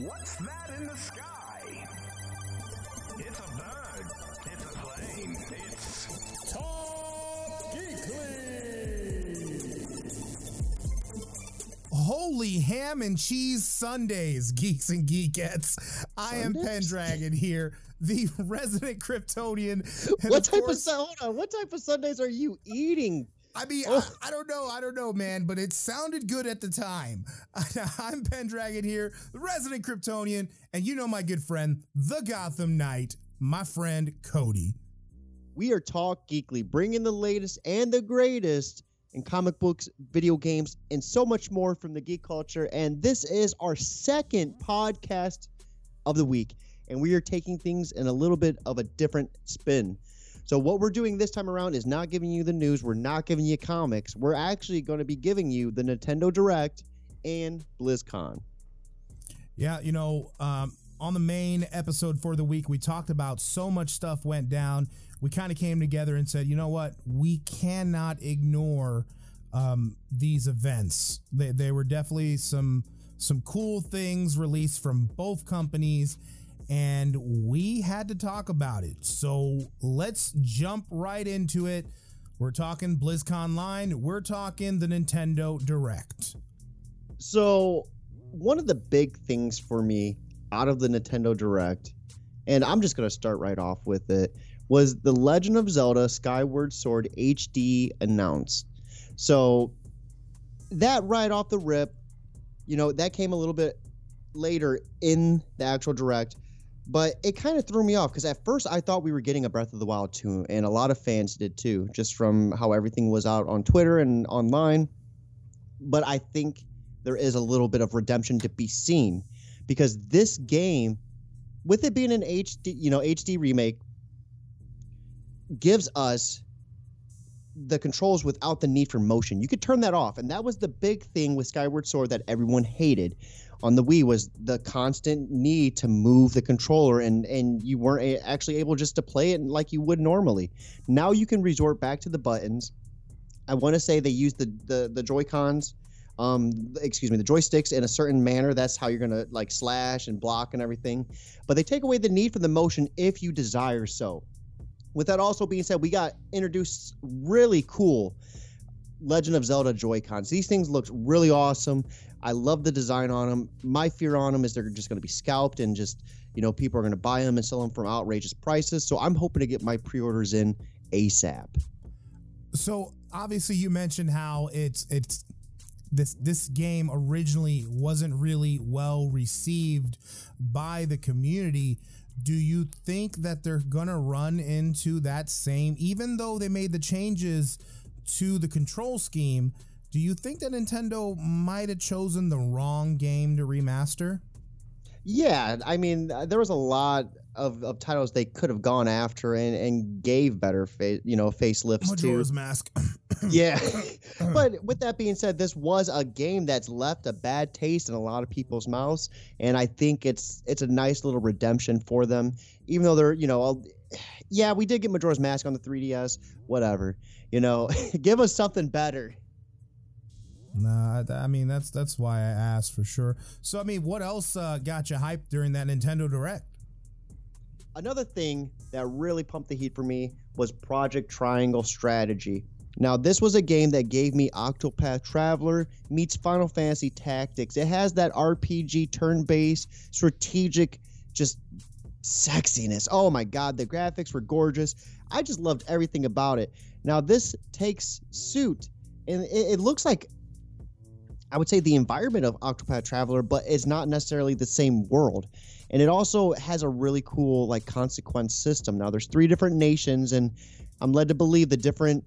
What's that in the sky? It's a bird. It's a plane. It's Talk Geekly. Holy ham and cheese Sundaes, geeks and geekettes. I am Pendragon here, the resident Kryptonian. What type of course- Sun- hold on? What type of Sundaes are you eating? I mean, Oh. I, I don't know, I don't know, man, but it sounded good at the time. I'm Pendragon here, the resident Kryptonian, and you know my good friend, the Gotham Knight, my friend Cody. We are Talk Geekly, bringing the latest and the greatest in comic books, video games, and so much more from the geek culture. And this is our second podcast of the week, and we are taking things in a little bit of a different spin. So, what we're doing this time around is not giving you the news, we're not giving you comics. We're actually going to be giving you the Nintendo Direct and BlizzCon. Yeah, you know, um, on the main episode for the week, we talked about so much stuff went down. We kind of came together and said, you know what? We cannot ignore um, these events. They, they were definitely some some cool things released from both companies, and we had to talk about it. So let's jump right into it. We're talking BlizzConline. We're talking the Nintendo Direct. So, one of the big things for me out of the Nintendo Direct, and I'm just going to start right off with it, was the Legend of Zelda Skyward Sword HD announced. So, that right off the rip, you know, that came a little bit later in the actual Direct, but it kind of threw me off because at first I thought we were getting a Breath of the Wild 2, and a lot of fans did too, just from how everything was out on Twitter and online. But I think there is a little bit of redemption to be seen because this game with it being an HD, you know, HD remake gives us the controls without the need for motion. You could turn that off and that was the big thing with Skyward Sword that everyone hated on the Wii was the constant need to move the controller and and you weren't a- actually able just to play it like you would normally. Now you can resort back to the buttons. I want to say they use the the the Joy-Cons um excuse me the joysticks in a certain manner that's how you're gonna like slash and block and everything but they take away the need for the motion if you desire so with that also being said we got introduced really cool legend of zelda joy-cons. These things look really awesome. I love the design on them my fear on them is they're just going to be scalped and just you know people are going to buy them and sell them for outrageous prices. So i'm hoping to get my pre-orders in asap So obviously you mentioned how it's it's this this game originally wasn't really well received by the community. Do you think that they're gonna run into that same even though they made the changes to the control scheme, do you think that Nintendo might have chosen the wrong game to remaster? Yeah, I mean, uh, there was a lot of, of titles they could have gone after and, and gave better face, you know, facelifts to. Majora's Mask. Yeah, but with that being said, this was a game that's left a bad taste in a lot of people's mouths, and I think it's it's a nice little redemption for them. Even though they're, you know, all- yeah, we did get Majora's Mask on the 3DS, whatever. You know, give us something better. Nah, I- I mean that's that's why I asked for sure. So I mean, what else uh, got you hyped during that Nintendo Direct? Another thing that really pumped the heat for me was Project Triangle Strategy. Now, this was a game that gave me Octopath Traveler meets Final Fantasy Tactics. It has that RPG turn based strategic, just sexiness. Oh my God, the graphics were gorgeous. I just loved everything about it. Now, this takes suit, and it, it looks like I would say the environment of Octopath Traveler, but it's not necessarily the same world and it also has a really cool like consequence system now there's three different nations and i'm led to believe the different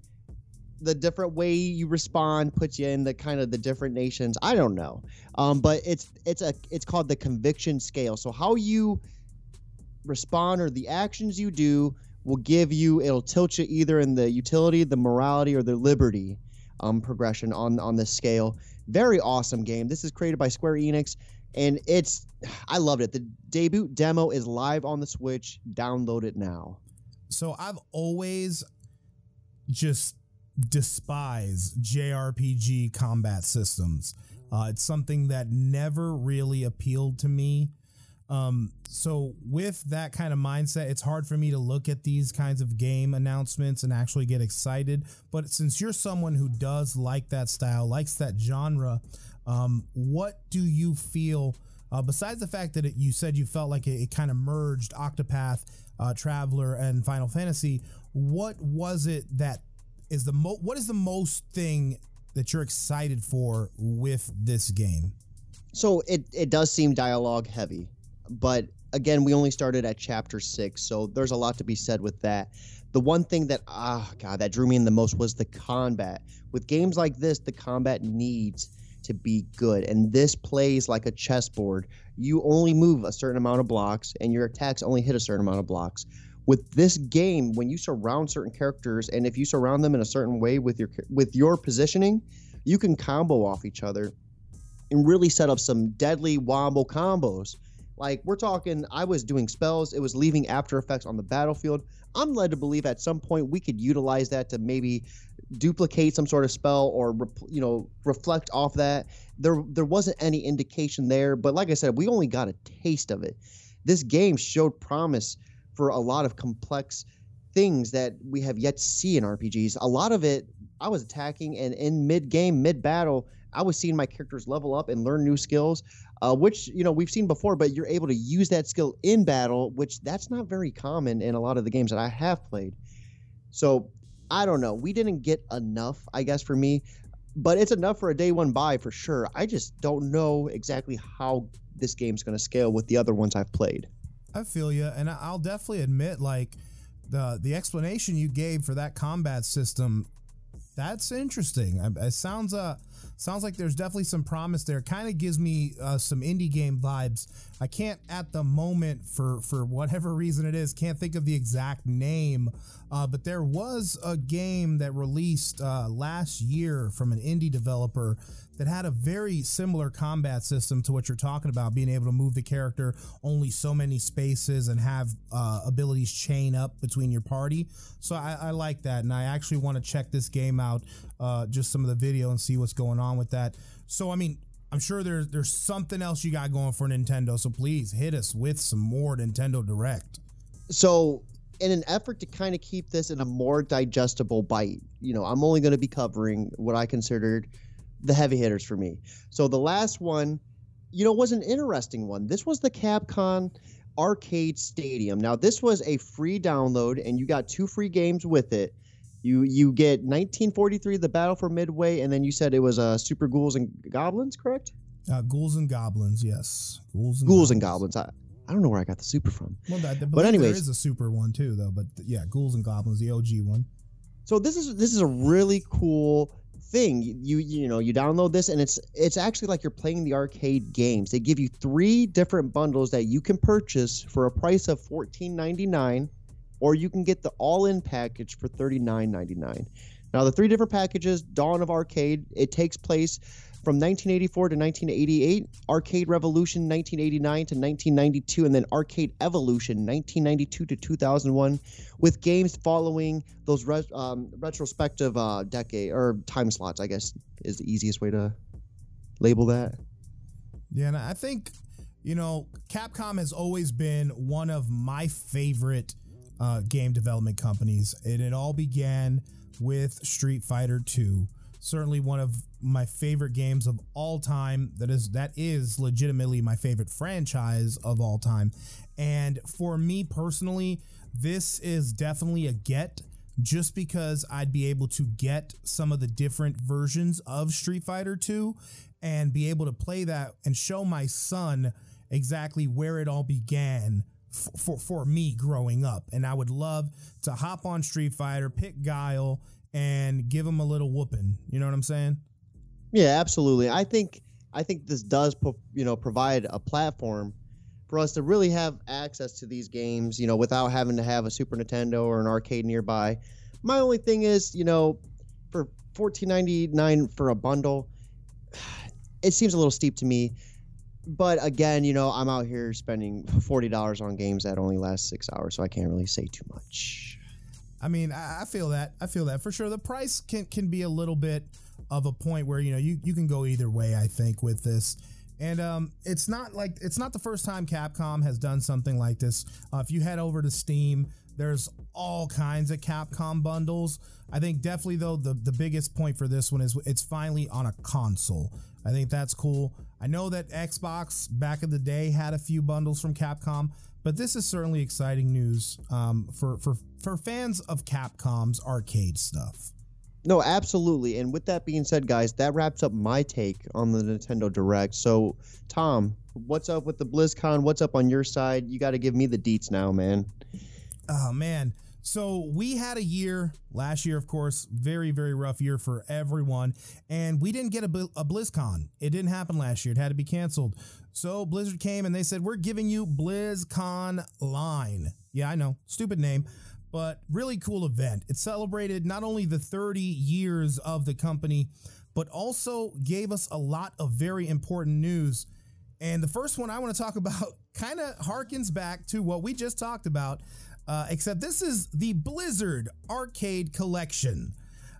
the different way you respond puts you in the kind of the different nations i don't know um, but it's it's a it's called the conviction scale so how you respond or the actions you do will give you it'll tilt you either in the utility the morality or the liberty um, progression on on this scale very awesome game this is created by square enix and it's I loved it. The debut demo is live on the Switch. Download it now. So I've always just despise JRPG combat systems. Uh, it's something that never really appealed to me. Um, so with that kind of mindset, it's hard for me to look at these kinds of game announcements and actually get excited. But since you're someone who does like that style, likes that genre, um, what do you feel? Uh, besides the fact that it, you said you felt like it, it kind of merged Octopath uh, Traveler and Final Fantasy, what was it that is the mo- what is the most thing that you're excited for with this game? So it, it does seem dialogue heavy, but again, we only started at chapter six, so there's a lot to be said with that. The one thing that ah god that drew me in the most was the combat. With games like this, the combat needs to be good, and this plays like a chessboard. You only move a certain amount of blocks, and your attacks only hit a certain amount of blocks. With this game, when you surround certain characters, and if you surround them in a certain way with your with your positioning, you can combo off each other and really set up some deadly wombo combos. Like we're talking, I was doing spells. It was leaving after effects on the battlefield. I'm led to believe at some point we could utilize that to maybe duplicate some sort of spell or you know reflect off that. There there wasn't any indication there, but like I said, we only got a taste of it. This game showed promise for a lot of complex things that we have yet to see in RPGs. A lot of it I was attacking and in mid game, mid battle, I was seeing my characters level up and learn new skills, uh, which you know we've seen before. But you're able to use that skill in battle, which that's not very common in a lot of the games that I have played. So I don't know. We didn't get enough, I guess, for me, but it's enough for a day one buy for sure. I just don't know exactly how this game's going to scale with the other ones I've played. I feel you, and I'll definitely admit, like the the explanation you gave for that combat system, that's interesting. It sounds uh sounds like there's definitely some promise there. Kind of gives me uh, some indie game vibes. I can't at the moment for for whatever reason it is can't think of the exact name, uh, but there was a game that released uh, last year from an indie developer that had a very similar combat system to what you're talking about, being able to move the character only so many spaces and have uh, abilities chain up between your party. So I, I like that, and I actually want to check this game out, uh, just some of the video and see what's going on with that. So I mean, I'm sure there's there's something else you got going for Nintendo. So please hit us with some more Nintendo Direct. So in an effort to kind of keep this in a more digestible bite, you know, I'm only going to be covering what I considered the heavy hitters for me. So the last one, you know, was an interesting one. This was the Capcom Arcade Stadium. Now this was a free download, and you got two free games with it. You you get 1943, The Battle for Midway, and then you said it was uh, Super Ghouls and Goblins, correct? Uh, ghouls and Goblins, yes. Ghouls and Ghouls Goblins. and Goblins. I, I don't know where I got the super from. Well, that, but anyways, there is a super one too, though. But yeah, Ghouls and Goblins, the OG one. So this is this is a really cool thing. You you know you download this and it's it's actually like you're playing the arcade games. They give you three different bundles that you can purchase for a price of fourteen ninety nine, or you can get the all in package for thirty nine ninety nine. Now the three different packages: Dawn of Arcade. It takes place from 1984 to 1988, Arcade Revolution 1989 to 1992, and then Arcade Evolution 1992 to 2001, with games following those res- um, retrospective uh, decade or time slots. I guess is the easiest way to label that. Yeah, and I think you know Capcom has always been one of my favorite uh, game development companies, and it all began with Street Fighter 2 certainly one of my favorite games of all time that is that is legitimately my favorite franchise of all time and for me personally this is definitely a get just because I'd be able to get some of the different versions of Street Fighter 2 and be able to play that and show my son exactly where it all began for, for, me growing up. And I would love to hop on Street Fighter, pick Guile, and give him a little whooping. You know what I'm saying? Yeah, absolutely. I think I think this does you know provide a platform for us to really have access to these games, you know, without having to have a Super Nintendo or an arcade nearby. My only thing is, you know, for 14.99 for a bundle, it seems a little steep to me. But again, you know, I'm out here spending $40 on games that only last 6 hours, so I can't really say too much. I mean, I, feel that. I feel that for sure. The price can can be a little bit of a point where you know you you can go either way. I think with this, And um, it's not like it's not the first time Capcom has done something like this. Uh, if you head over to Steam, there's all kinds of Capcom bundles. I think definitely though the the biggest point for this one is it's finally on a console. I think that's cool. I know that Xbox back in the day had a few bundles from Capcom, but this is certainly exciting news um, for for for fans of Capcom's arcade stuff. No, absolutely. And with that being said, guys, that wraps up my take on the Nintendo Direct. So, Tom, what's up with the BlizzCon? What's up on your side? You got to give me the deets now, man. Oh man. So we had a year last year, of course, very very rough year for everyone, and we didn't get a, a BlizzCon. It didn't happen last year; it had to be canceled. So Blizzard came and they said, "We're giving you BlizzCon Line." Yeah, I know, stupid name, but really cool event. It celebrated not only the 30 years of the company, but also gave us a lot of very important news. And the first one I want to talk about kind of harkens back to what we just talked about uh, except this is the Blizzard Arcade Collection.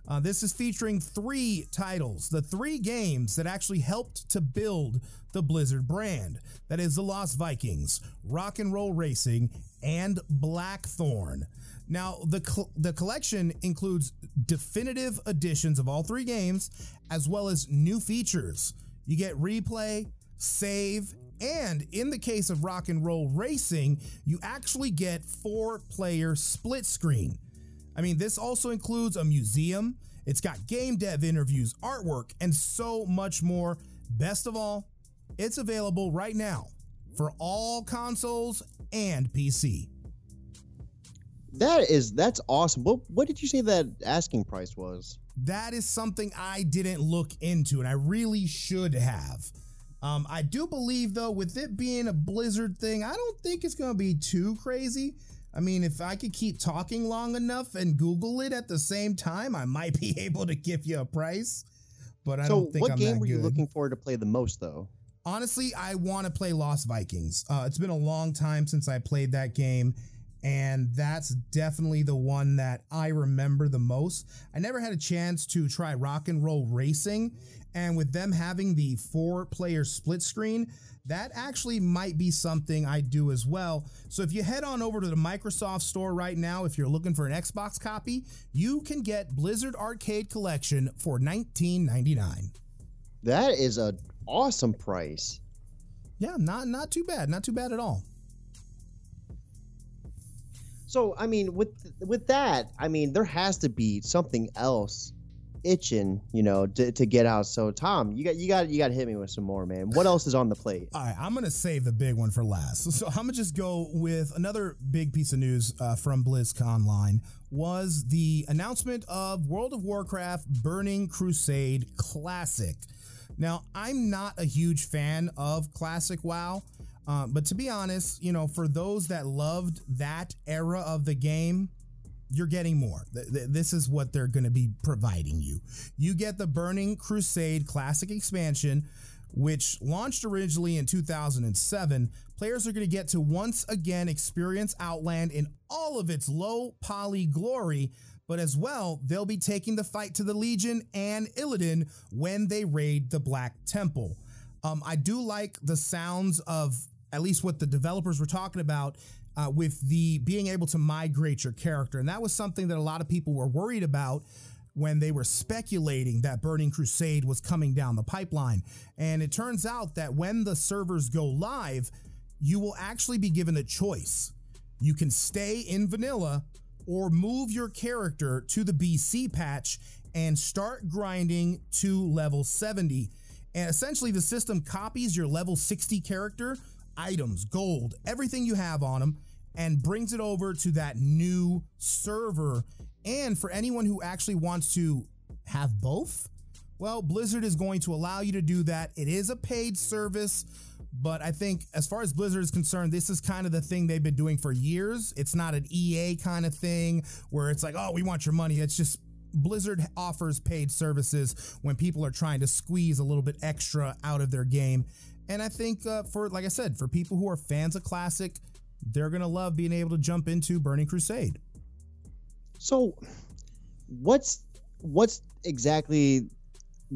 Uh, this is featuring three titles, the three games that actually helped to build the Blizzard brand. That is The Lost Vikings, Rock and Roll Racing, and Blackthorne. Now, the, cl- the collection includes definitive editions of all three games, as well as new features. You get replay, save, and in the case of rock and roll racing, you actually get four player split screen. I mean, this also includes a museum, it's got game dev interviews, artwork, and so much more. Best of all, it's available right now for all consoles and PC. That is that's awesome. What what did you say that asking price was? That is something I didn't look into and I really should have. Um, I do believe though, with it being a Blizzard thing, I don't think it's gonna be too crazy. I mean, if I could keep talking long enough and Google it at the same time, I might be able to give you a price. But I so don't think what I'm going to go. What game were you good. looking forward to play the most though? Honestly, I want to play Lost Vikings. Uh, it's been a long time since I played that game, and that's definitely the one that I remember the most. I never had a chance to try Rock and Roll Racing, and with them having the four player split screen, that actually might be something I do as well. So if you head on over to the Microsoft store right now, if you're looking for an Xbox copy, you can get Blizzard Arcade Collection for $19.99. That is a awesome price. Yeah, not not too bad, not too bad at all. So I mean, with with that, I mean, there has to be something else itching, you know, to, to get out. So Tom, you got you got you got to hit me with some more, man. What else is on the plate? All right, I'm gonna save the big one for last. So I'm gonna just go with another big piece of news uh, from BlizzConline was the announcement of World of Warcraft Burning Crusade Classic. Now, I'm not a huge fan of Classic WoW, uh, but to be honest, you know, for those that loved that era of the game, you're getting more. Th- th- This is what they're going to be providing you. You get the Burning Crusade Classic expansion, which launched originally in 2007. Players are going to get to once again experience Outland in all of its low poly glory, but as well, they'll be taking the fight to the Legion and Illidan when they raid the Black Temple. Um, I do like the sounds of at least what the developers were talking about uh, with the being able to migrate your character, and that was something that a lot of people were worried about when they were speculating that Burning Crusade was coming down the pipeline. And it turns out that when the servers go live, you will actually be given a choice. You can stay in vanilla or move your character to the BC patch and start grinding to level 70. And essentially, the system copies your level 60 character, items, gold, everything you have on them, and brings it over to that new server. And for anyone who actually wants to have both, well, Blizzard is going to allow you to do that. It is a paid service, but I think as far as Blizzard is concerned, this is kind of the thing they've been doing for years. It's not an EA kind of thing where it's like, oh, we want your money. It's just Blizzard offers paid services when people are trying to squeeze a little bit extra out of their game. And I think uh, for, like I said, for people who are fans of Classic, they're to love being able to jump into Burning Crusade. So, what's what's exactly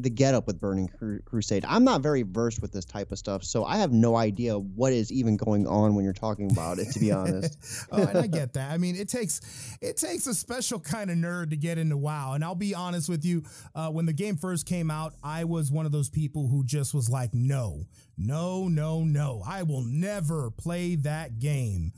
the getup with Burning Cru- Crusade. I'm not very versed with this type of stuff, so I have no idea what is even going on when you're talking about it. To be honest, oh, and I get that. I mean, it takes it takes a special kind of nerd to get into WoW. And I'll be honest with you, uh, when the game first came out, I was one of those people who just was like, no, no, no, no, I will never play that game.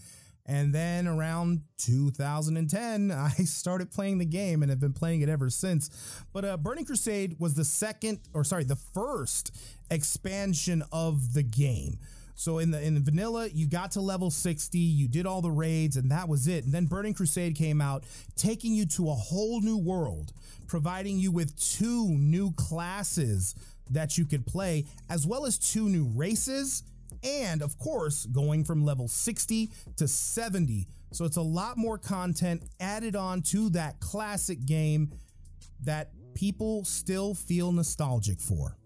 And then around 2010, I started playing the game and have been playing it ever since. But uh, Burning Crusade was the second, or sorry, the first expansion of the game. So in the in the vanilla, you got to level 60, you did all the raids, and that was it. And then Burning Crusade came out, taking you to a whole new world, providing you with two new classes that you could play, as well as two new races and of course, going from level 60 to 70. So it's a lot more content added on to that classic game that people still feel nostalgic for.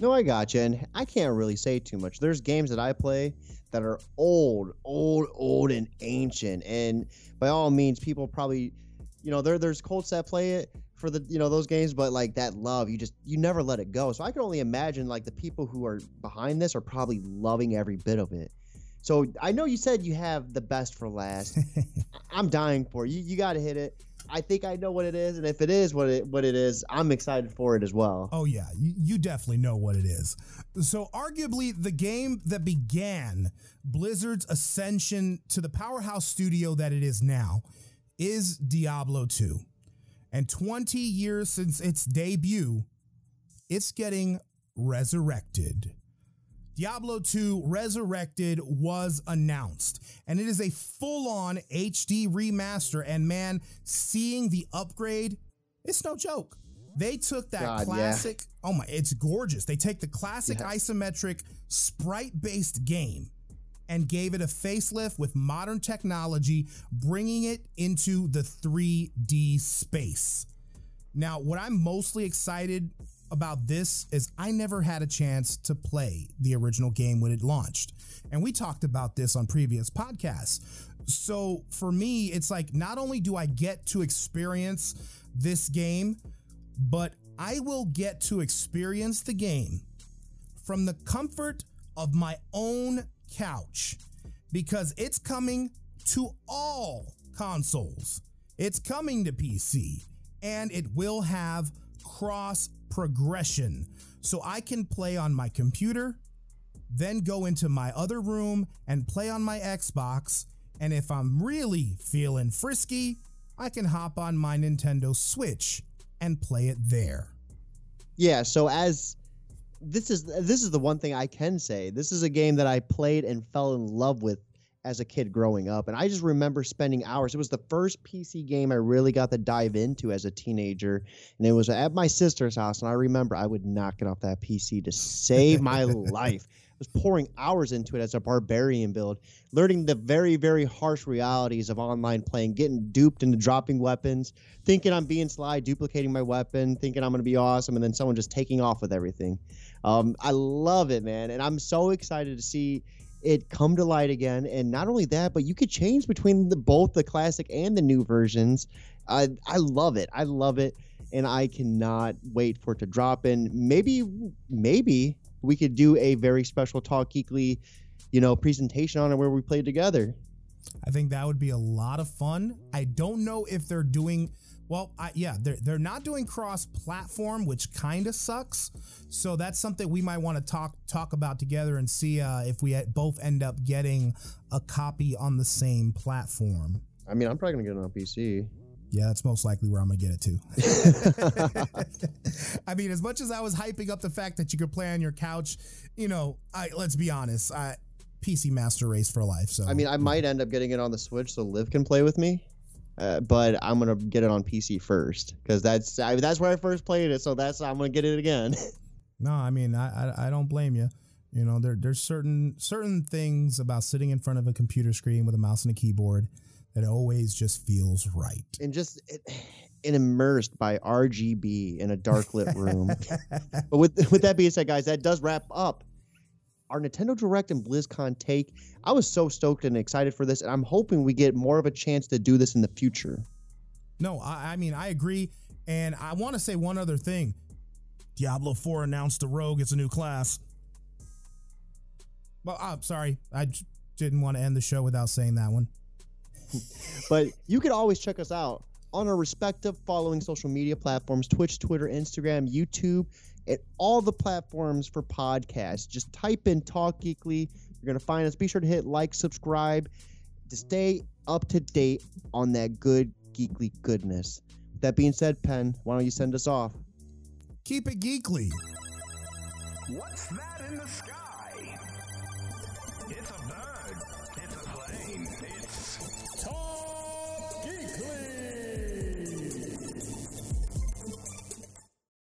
No, I got you, and I can't really say too much. There's games that I play that are old, old, old, and ancient, and by all means, people probably, you know, there there's cults that play it for the you know those games but like that love you just you never let it go. So i can only imagine like the people who are behind this are probably loving every bit of it. So i know you said you have the best for last. I'm dying for you you got to hit it. I think i know what it is and if it is what it what it is i'm excited for it as well. Oh yeah. You, you definitely know what it is. So arguably the game that began blizzard's ascension to the powerhouse studio that it is now is diablo 2 and 20 years since its debut, it's getting resurrected. Diablo 2 Resurrected was announced, and it is a full on HD remaster. And man, seeing the upgrade, it's no joke. They took that God, classic, yeah. oh my, it's gorgeous. They take the classic yeah. isometric sprite based game and gave it a facelift with modern technology, bringing it into the 3D space. Now, what I'm mostly excited about this is I never had a chance to play the original game when it launched. And we talked about this on previous podcasts. So for me, it's like not only do I get to experience this game, but I will get to experience the game from the comfort of my own couch because it's coming to all consoles. It's coming to PC and it will have cross progression. So I can play on my computer, then go into my other room and play on my Xbox. And if I'm really feeling frisky, I can hop on my Nintendo Switch and play it there. Yeah, so as this is this is the one thing I can say. This is a game that I played and fell in love with as a kid growing up. And I just remember spending hours. It was the first PC game I really got to dive into as a teenager. And it was at my sister's house. And I remember I would knock it off that PC to save my life. Was pouring hours into it as a barbarian build, learning the very, very harsh realities of online playing, getting duped into dropping weapons, thinking I'm being sly, duplicating my weapon, thinking I'm going to be awesome, and then someone just taking off with everything. Um, I love it, man, and I'm so excited to see it come to light again. And not only that, but you could change between the both the classic and the new versions. I I love it. I love it, and I cannot wait for it to drop. And maybe maybe we could do a very special Talk Geekly, you know, presentation on it where we play together. I think that would be a lot of fun. I don't know if they're doing well, I, yeah, they're they're not doing cross-platform, which kind of sucks. So that's something we might want to talk talk about together and see uh, if we both end up getting a copy on the same platform. I mean, I'm probably gonna get it on PC. Yeah, that's most likely where I'm gonna get it too. I mean, as much as I was hyping up the fact that you could play on your couch, you know, I let's be honest, I, PC Master Race for life. So I mean, I might end up getting it on the Switch so Liv can play with me. Uh, but I'm gonna get it on PC first because that's I, that's where I first played it. So that's I'm gonna get it again. no, I mean I, I, I don't blame you. You know there there's certain certain things about sitting in front of a computer screen with a mouse and a keyboard that always just feels right. And just it, and immersed by RGB in a dark lit room. but with with that being said, guys, that does wrap up our Nintendo Direct and BlizzCon take. I was so stoked and excited for this, and I'm hoping we get more of a chance to do this in the future. No, I, I mean I agree, and I want to say one other thing. Diablo 4 announced the rogue as a new class. Well, I'm sorry. I j- didn't want to end the show without saying that one. But you can always check us out on our respective following social media platforms Twitch, Twitter, Instagram, YouTube, and all the platforms for podcasts. Just type in Talk Geekly. You're going to find us. Be sure to hit like, subscribe to stay up to date on that good geekly goodness. With that being said, Penn, why don't you send us off? Keep it geekly. What's that in the sky?